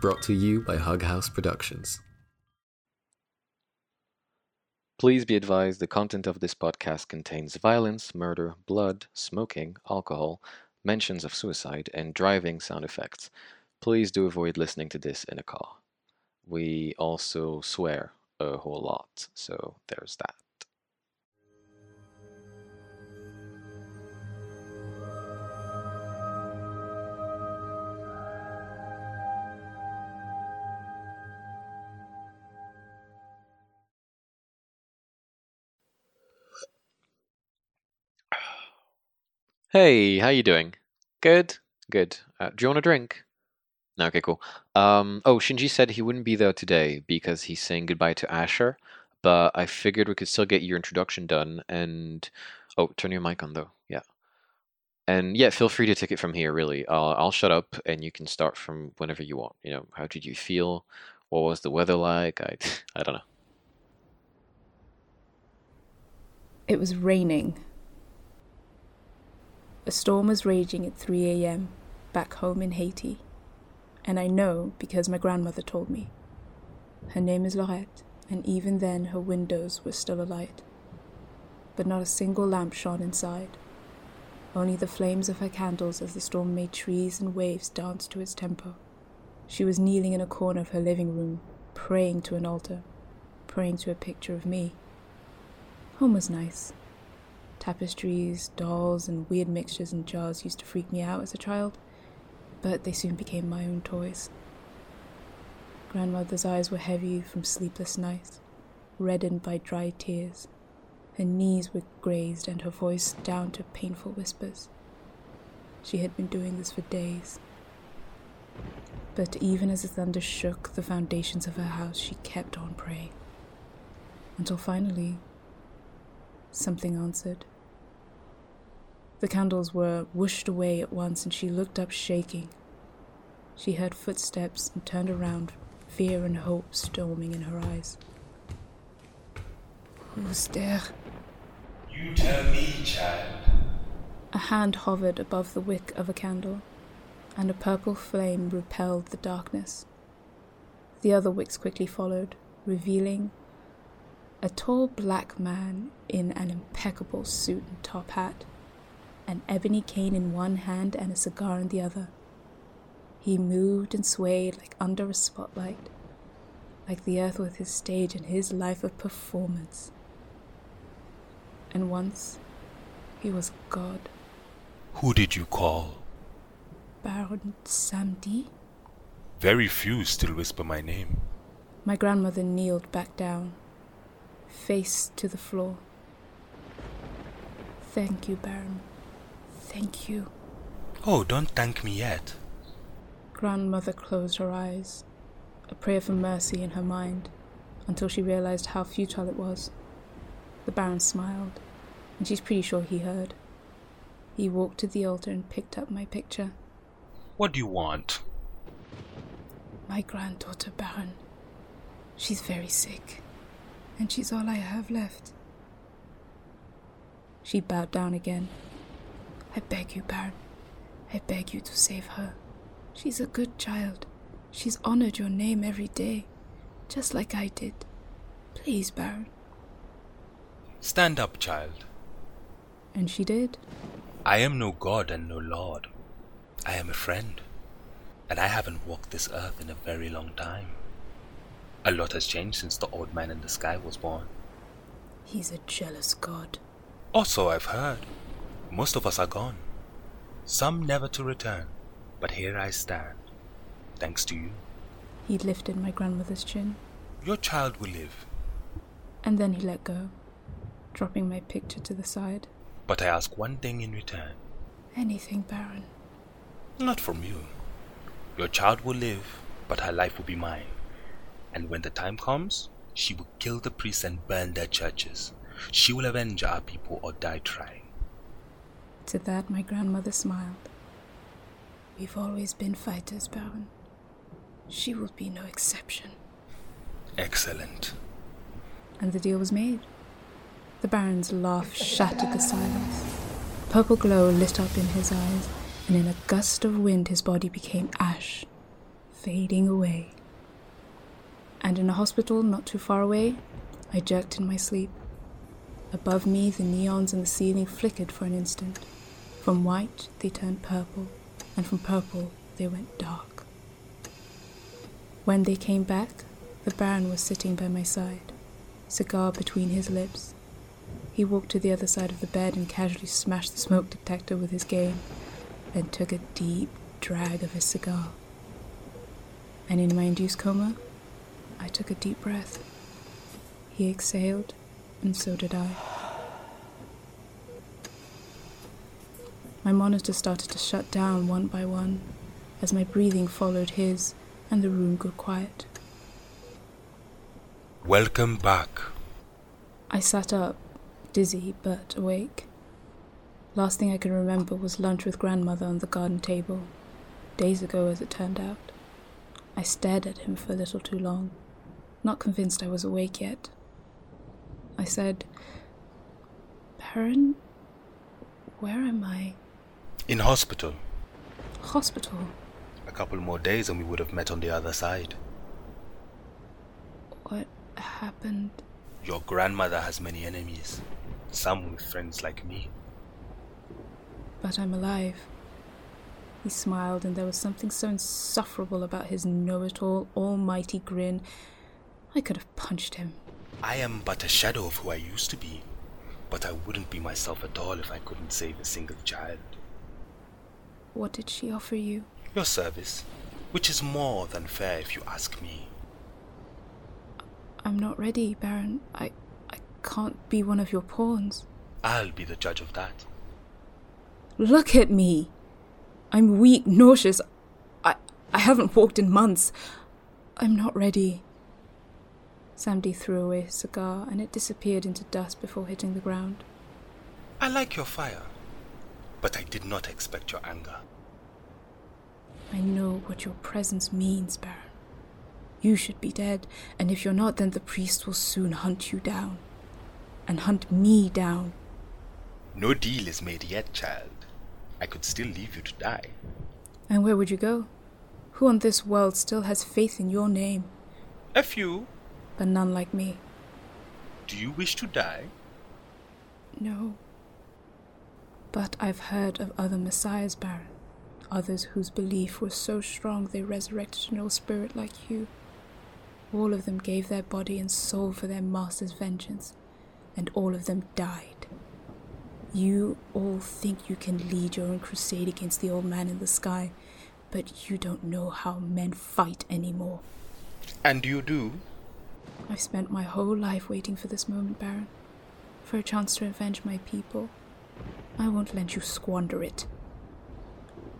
brought to you by Hug House Productions. Please be advised the content of this podcast contains violence, murder, blood, smoking, alcohol, mentions of suicide, and driving sound effects. Please do avoid listening to this in a car. We also swear a whole lot, so there's that. Hey, how you doing? Good, good. Uh, do you want a drink? No, okay, cool. Um, oh, Shinji said he wouldn't be there today because he's saying goodbye to Asher, but I figured we could still get your introduction done and oh, turn your mic on though. Yeah. And yeah, feel free to take it from here, really. I'll, I'll shut up and you can start from whenever you want. You know, how did you feel? What was the weather like? I, I don't know. It was raining. A storm was raging at 3 a.m. back home in Haiti. And I know because my grandmother told me. Her name is Laurette, and even then her windows were still alight. But not a single lamp shone inside. Only the flames of her candles as the storm made trees and waves dance to its tempo. She was kneeling in a corner of her living room, praying to an altar, praying to a picture of me. Home was nice. Tapestries, dolls, and weird mixtures and jars used to freak me out as a child, but they soon became my own toys. Grandmother's eyes were heavy from sleepless nights, reddened by dry tears. Her knees were grazed and her voice down to painful whispers. She had been doing this for days. But even as the thunder shook the foundations of her house, she kept on praying. Until finally, something answered. The candles were whooshed away at once, and she looked up shaking. She heard footsteps and turned around, fear and hope storming in her eyes. Who's there? You tell me, child. A hand hovered above the wick of a candle, and a purple flame repelled the darkness. The other wicks quickly followed, revealing a tall black man in an impeccable suit and top hat, an ebony cane in one hand and a cigar in the other. He moved and swayed like under a spotlight, like the earth with his stage and his life of performance. And once he was God. Who did you call? Baron Samedi. Very few still whisper my name. My grandmother kneeled back down, face to the floor. Thank you, Baron. Thank you. Oh, don't thank me yet. Grandmother closed her eyes, a prayer for mercy in her mind, until she realized how futile it was. The Baron smiled, and she's pretty sure he heard. He walked to the altar and picked up my picture. What do you want? My granddaughter, Baron. She's very sick, and she's all I have left. She bowed down again. I beg you, Baron. I beg you to save her. She's a good child. She's honored your name every day, just like I did. Please, Baron. Stand up, child. And she did. I am no god and no lord. I am a friend. And I haven't walked this earth in a very long time. A lot has changed since the old man in the sky was born. He's a jealous god. Also, I've heard. Most of us are gone. Some never to return. But here I stand. Thanks to you. He lifted my grandmother's chin, Your child will live. and then he let go, dropping my picture to the side. But I ask one thing in return. Anything, Baron. Not from you. Your child will live, but her life will be mine. And when the time comes, she will kill the priests and burn their churches. She will avenge our people or die trying. To that, my grandmother smiled. We've always been fighters, Baron. She will be no exception. Excellent. And the deal was made. The Baron's laugh shattered the silence. Purple glow lit up in his eyes, and in a gust of wind his body became ash, fading away. And in a hospital not too far away, I jerked in my sleep. Above me, the neons in the ceiling flickered for an instant. From white, they turned purple, and from purple, they went dark. When they came back, the Baron was sitting by my side, cigar between his lips. He walked to the other side of the bed and casually smashed the smoke detector with his cane, then took a deep drag of his cigar. And in my induced coma, I took a deep breath. He exhaled, and so did I. My monitor started to shut down one by one as my breathing followed his and the room grew quiet. Welcome back. I sat up, dizzy but awake. Last thing I can remember was lunch with grandmother on the garden table, days ago as it turned out. I stared at him for a little too long, not convinced I was awake yet. I said, Baron, where am I? In hospital. Hospital. A couple more days and we would have met on the other side. What happened? Your grandmother has many enemies, some with friends like me. But I'm alive. He smiled, and there was something so insufferable about his know it all, almighty grin. I could have punched him. I am but a shadow of who I used to be, but I wouldn't be myself at all if I couldn't save a single child. What did she offer you? Your service, which is more than fair if you ask me. I'm not ready, Baron. I I can't be one of your pawns. I'll be the judge of that. Look at me. I'm weak, nauseous. I I haven't walked in months. I'm not ready. Samedi threw away his cigar and it disappeared into dust before hitting the ground. I like your fire, but I did not expect your anger. I know what your presence means, Baron. You should be dead, and if you're not, then the priest will soon hunt you down. And hunt me down. No deal is made yet, child. I could still leave you to die. And where would you go? Who on this world still has faith in your name? A few. But none like me. Do you wish to die? No. But I've heard of other messiahs, Baron. Others whose belief was so strong they resurrected an old spirit like you. All of them gave their body and soul for their master's vengeance, and all of them died. You all think you can lead your own crusade against the old man in the sky, but you don't know how men fight anymore. And you do? I've spent my whole life waiting for this moment, Baron. For a chance to avenge my people. I won't let you squander it.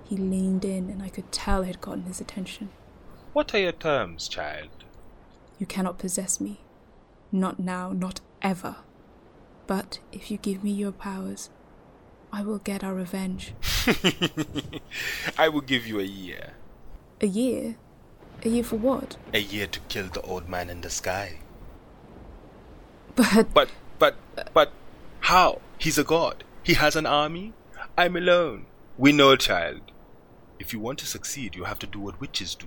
He leaned in, and I could tell had gotten his attention. What are your terms, child? You cannot possess me. Not now, not ever. But if you give me your powers, I will get our revenge. I will give you a year. A year? A year for what? A year to kill the old man in the sky. But. But, but, but, how? He's a god. He has an army. I'm alone. We know, child. If you want to succeed, you have to do what witches do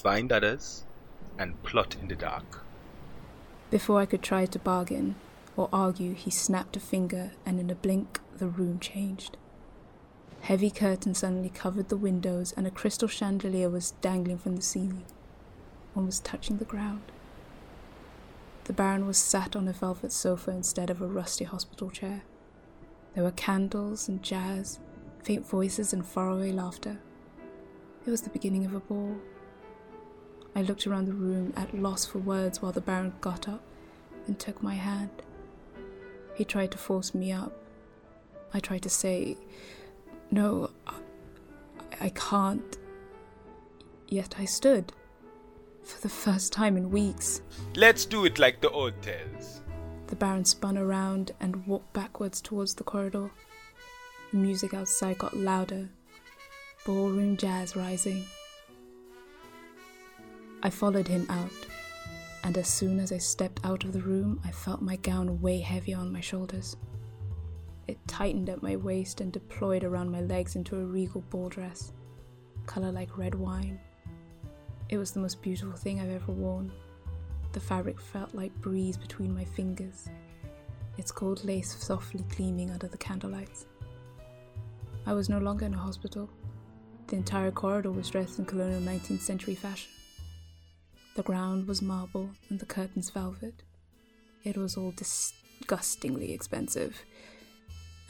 find others and plot in the dark. Before I could try to bargain or argue, he snapped a finger, and in a blink, the room changed. Heavy curtains suddenly covered the windows, and a crystal chandelier was dangling from the ceiling, almost touching the ground. The Baron was sat on a velvet sofa instead of a rusty hospital chair. There were candles and jazz, faint voices and faraway laughter. It was the beginning of a ball. I looked around the room at loss for words while the Baron got up and took my hand. He tried to force me up. I tried to say, No, I, can't. Yet I stood. For the first time in weeks. Let's do it like the old tales. The Baron spun around and walked backwards towards the corridor. The music outside got louder, ballroom jazz rising. I followed him out, and as soon as I stepped out of the room, I felt my gown weigh heavier on my shoulders. It tightened at my waist and deployed around my legs into a regal ball dress, color like red wine. It was the most beautiful thing I've ever worn. The fabric felt like breeze between my fingers, its gold lace softly gleaming under the candlelights. I was no longer in a hospital. The entire corridor was dressed in colonial 19th century fashion. The ground was marble and the curtains velvet. It was all disgustingly expensive,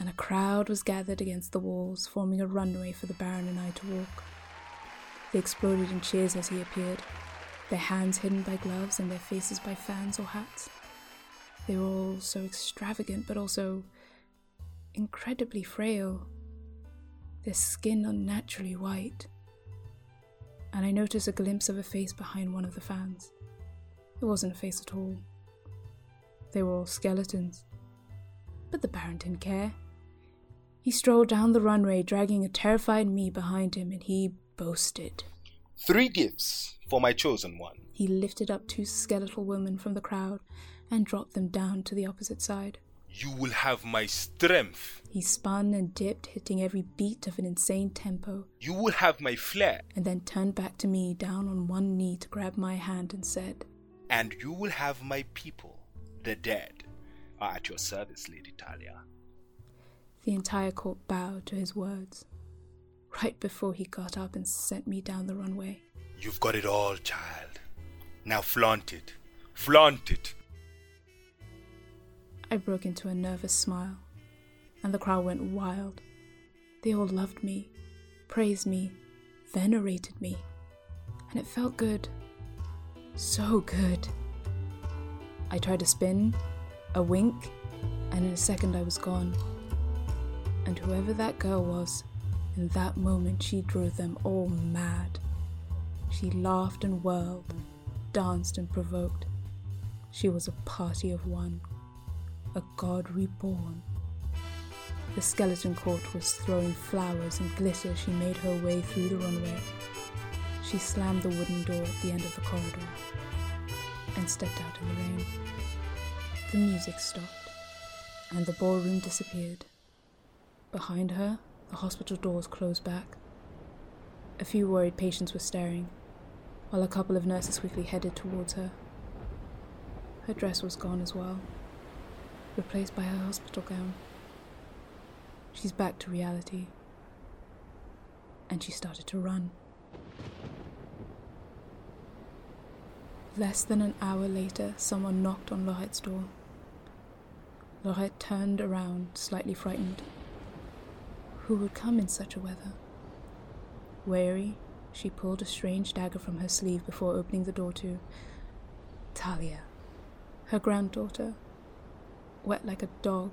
and a crowd was gathered against the walls, forming a runway for the Baron and I to walk. They exploded in cheers as he appeared, their hands hidden by gloves and their faces by fans or hats. They were all so extravagant, but also incredibly frail, their skin unnaturally white. And I noticed a glimpse of a face behind one of the fans. It wasn't a face at all. They were all skeletons. But the Baron didn't care. He strolled down the runway, dragging a terrified me behind him, and he boasted. Three gifts for my chosen one. He lifted up two skeletal women from the crowd and dropped them down to the opposite side. You will have my strength. He spun and dipped, hitting every beat of an insane tempo. You will have my flair. And then turned back to me, down on one knee to grab my hand and said, And you will have my people. The dead are at your service, Lady Talia. The entire court bowed to his words right before he got up and sent me down the runway. You've got it all, child. Now flaunt it. Flaunt it. I broke into a nervous smile, and the crowd went wild. They all loved me, praised me, venerated me, and it felt good. So good. I tried to spin, a wink, and in a second I was gone. And whoever that girl was, in that moment, she drove them all mad. She laughed and whirled, danced and provoked. She was a party of one, a god reborn. The skeleton court was throwing flowers and glitter. She made her way through the runway. She slammed the wooden door at the end of the corridor and stepped out in the rain. The music stopped, and the ballroom disappeared. Behind her, the hospital doors closed back. A few worried patients were staring, while a couple of nurses quickly headed towards her. Her dress was gone as well, replaced by her hospital gown. She's back to reality. And she started to run. Less than an hour later, someone knocked on Laurette's door. Laurette turned around, slightly frightened. Who would come in such a weather? Wary, she pulled a strange dagger from her sleeve before opening the door to Talia, her granddaughter, wet like a dog.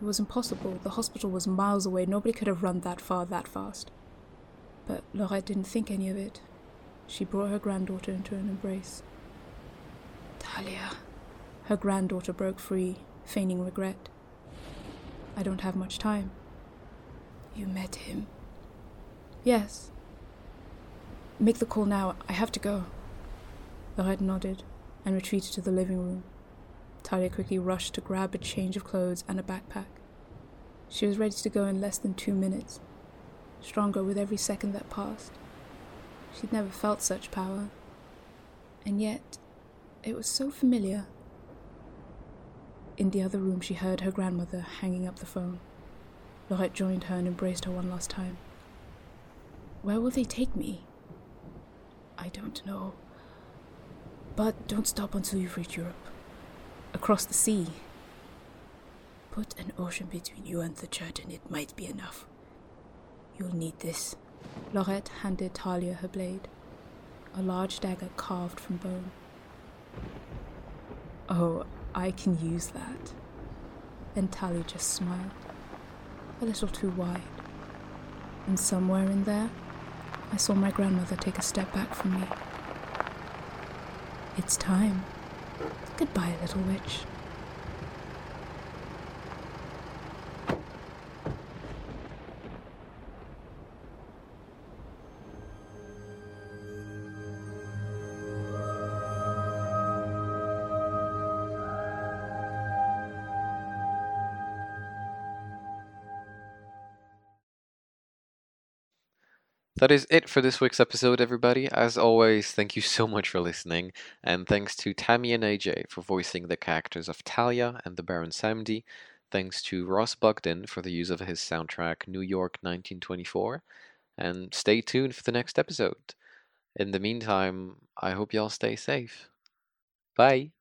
It was impossible. The hospital was miles away. Nobody could have run that far that fast. But Laurette didn't think any of it. She brought her granddaughter into an embrace. Talia. Her granddaughter broke free, feigning regret. I don't have much time. You met him? Yes. Make the call now. I have to go. Laurette nodded and retreated to the living room. Talia quickly rushed to grab a change of clothes and a backpack. She was ready to go in less than two minutes, stronger with every second that passed. She'd never felt such power. And yet, it was so familiar. In the other room, she heard her grandmother hanging up the phone. Laurette joined her and embraced her one last time. Where will they take me? I don't know. But don't stop until you've reached Europe. Across the sea. Put an ocean between you and the church, and it might be enough. You'll need this. Laurette handed Talia her blade, a large dagger carved from bone. Oh, I can use that. And Talia just smiled a little too wide. And somewhere in there, I saw my grandmother take a step back from me. It's time. Goodbye, little witch. That is it for this week's episode, everybody. As always, thank you so much for listening, and thanks to Tammy and AJ for voicing the characters of Talia and the Baron Samedi. Thanks to Ross Bugden for the use of his soundtrack New York 1924, and stay tuned for the next episode. In the meantime, I hope y'all stay safe. Bye.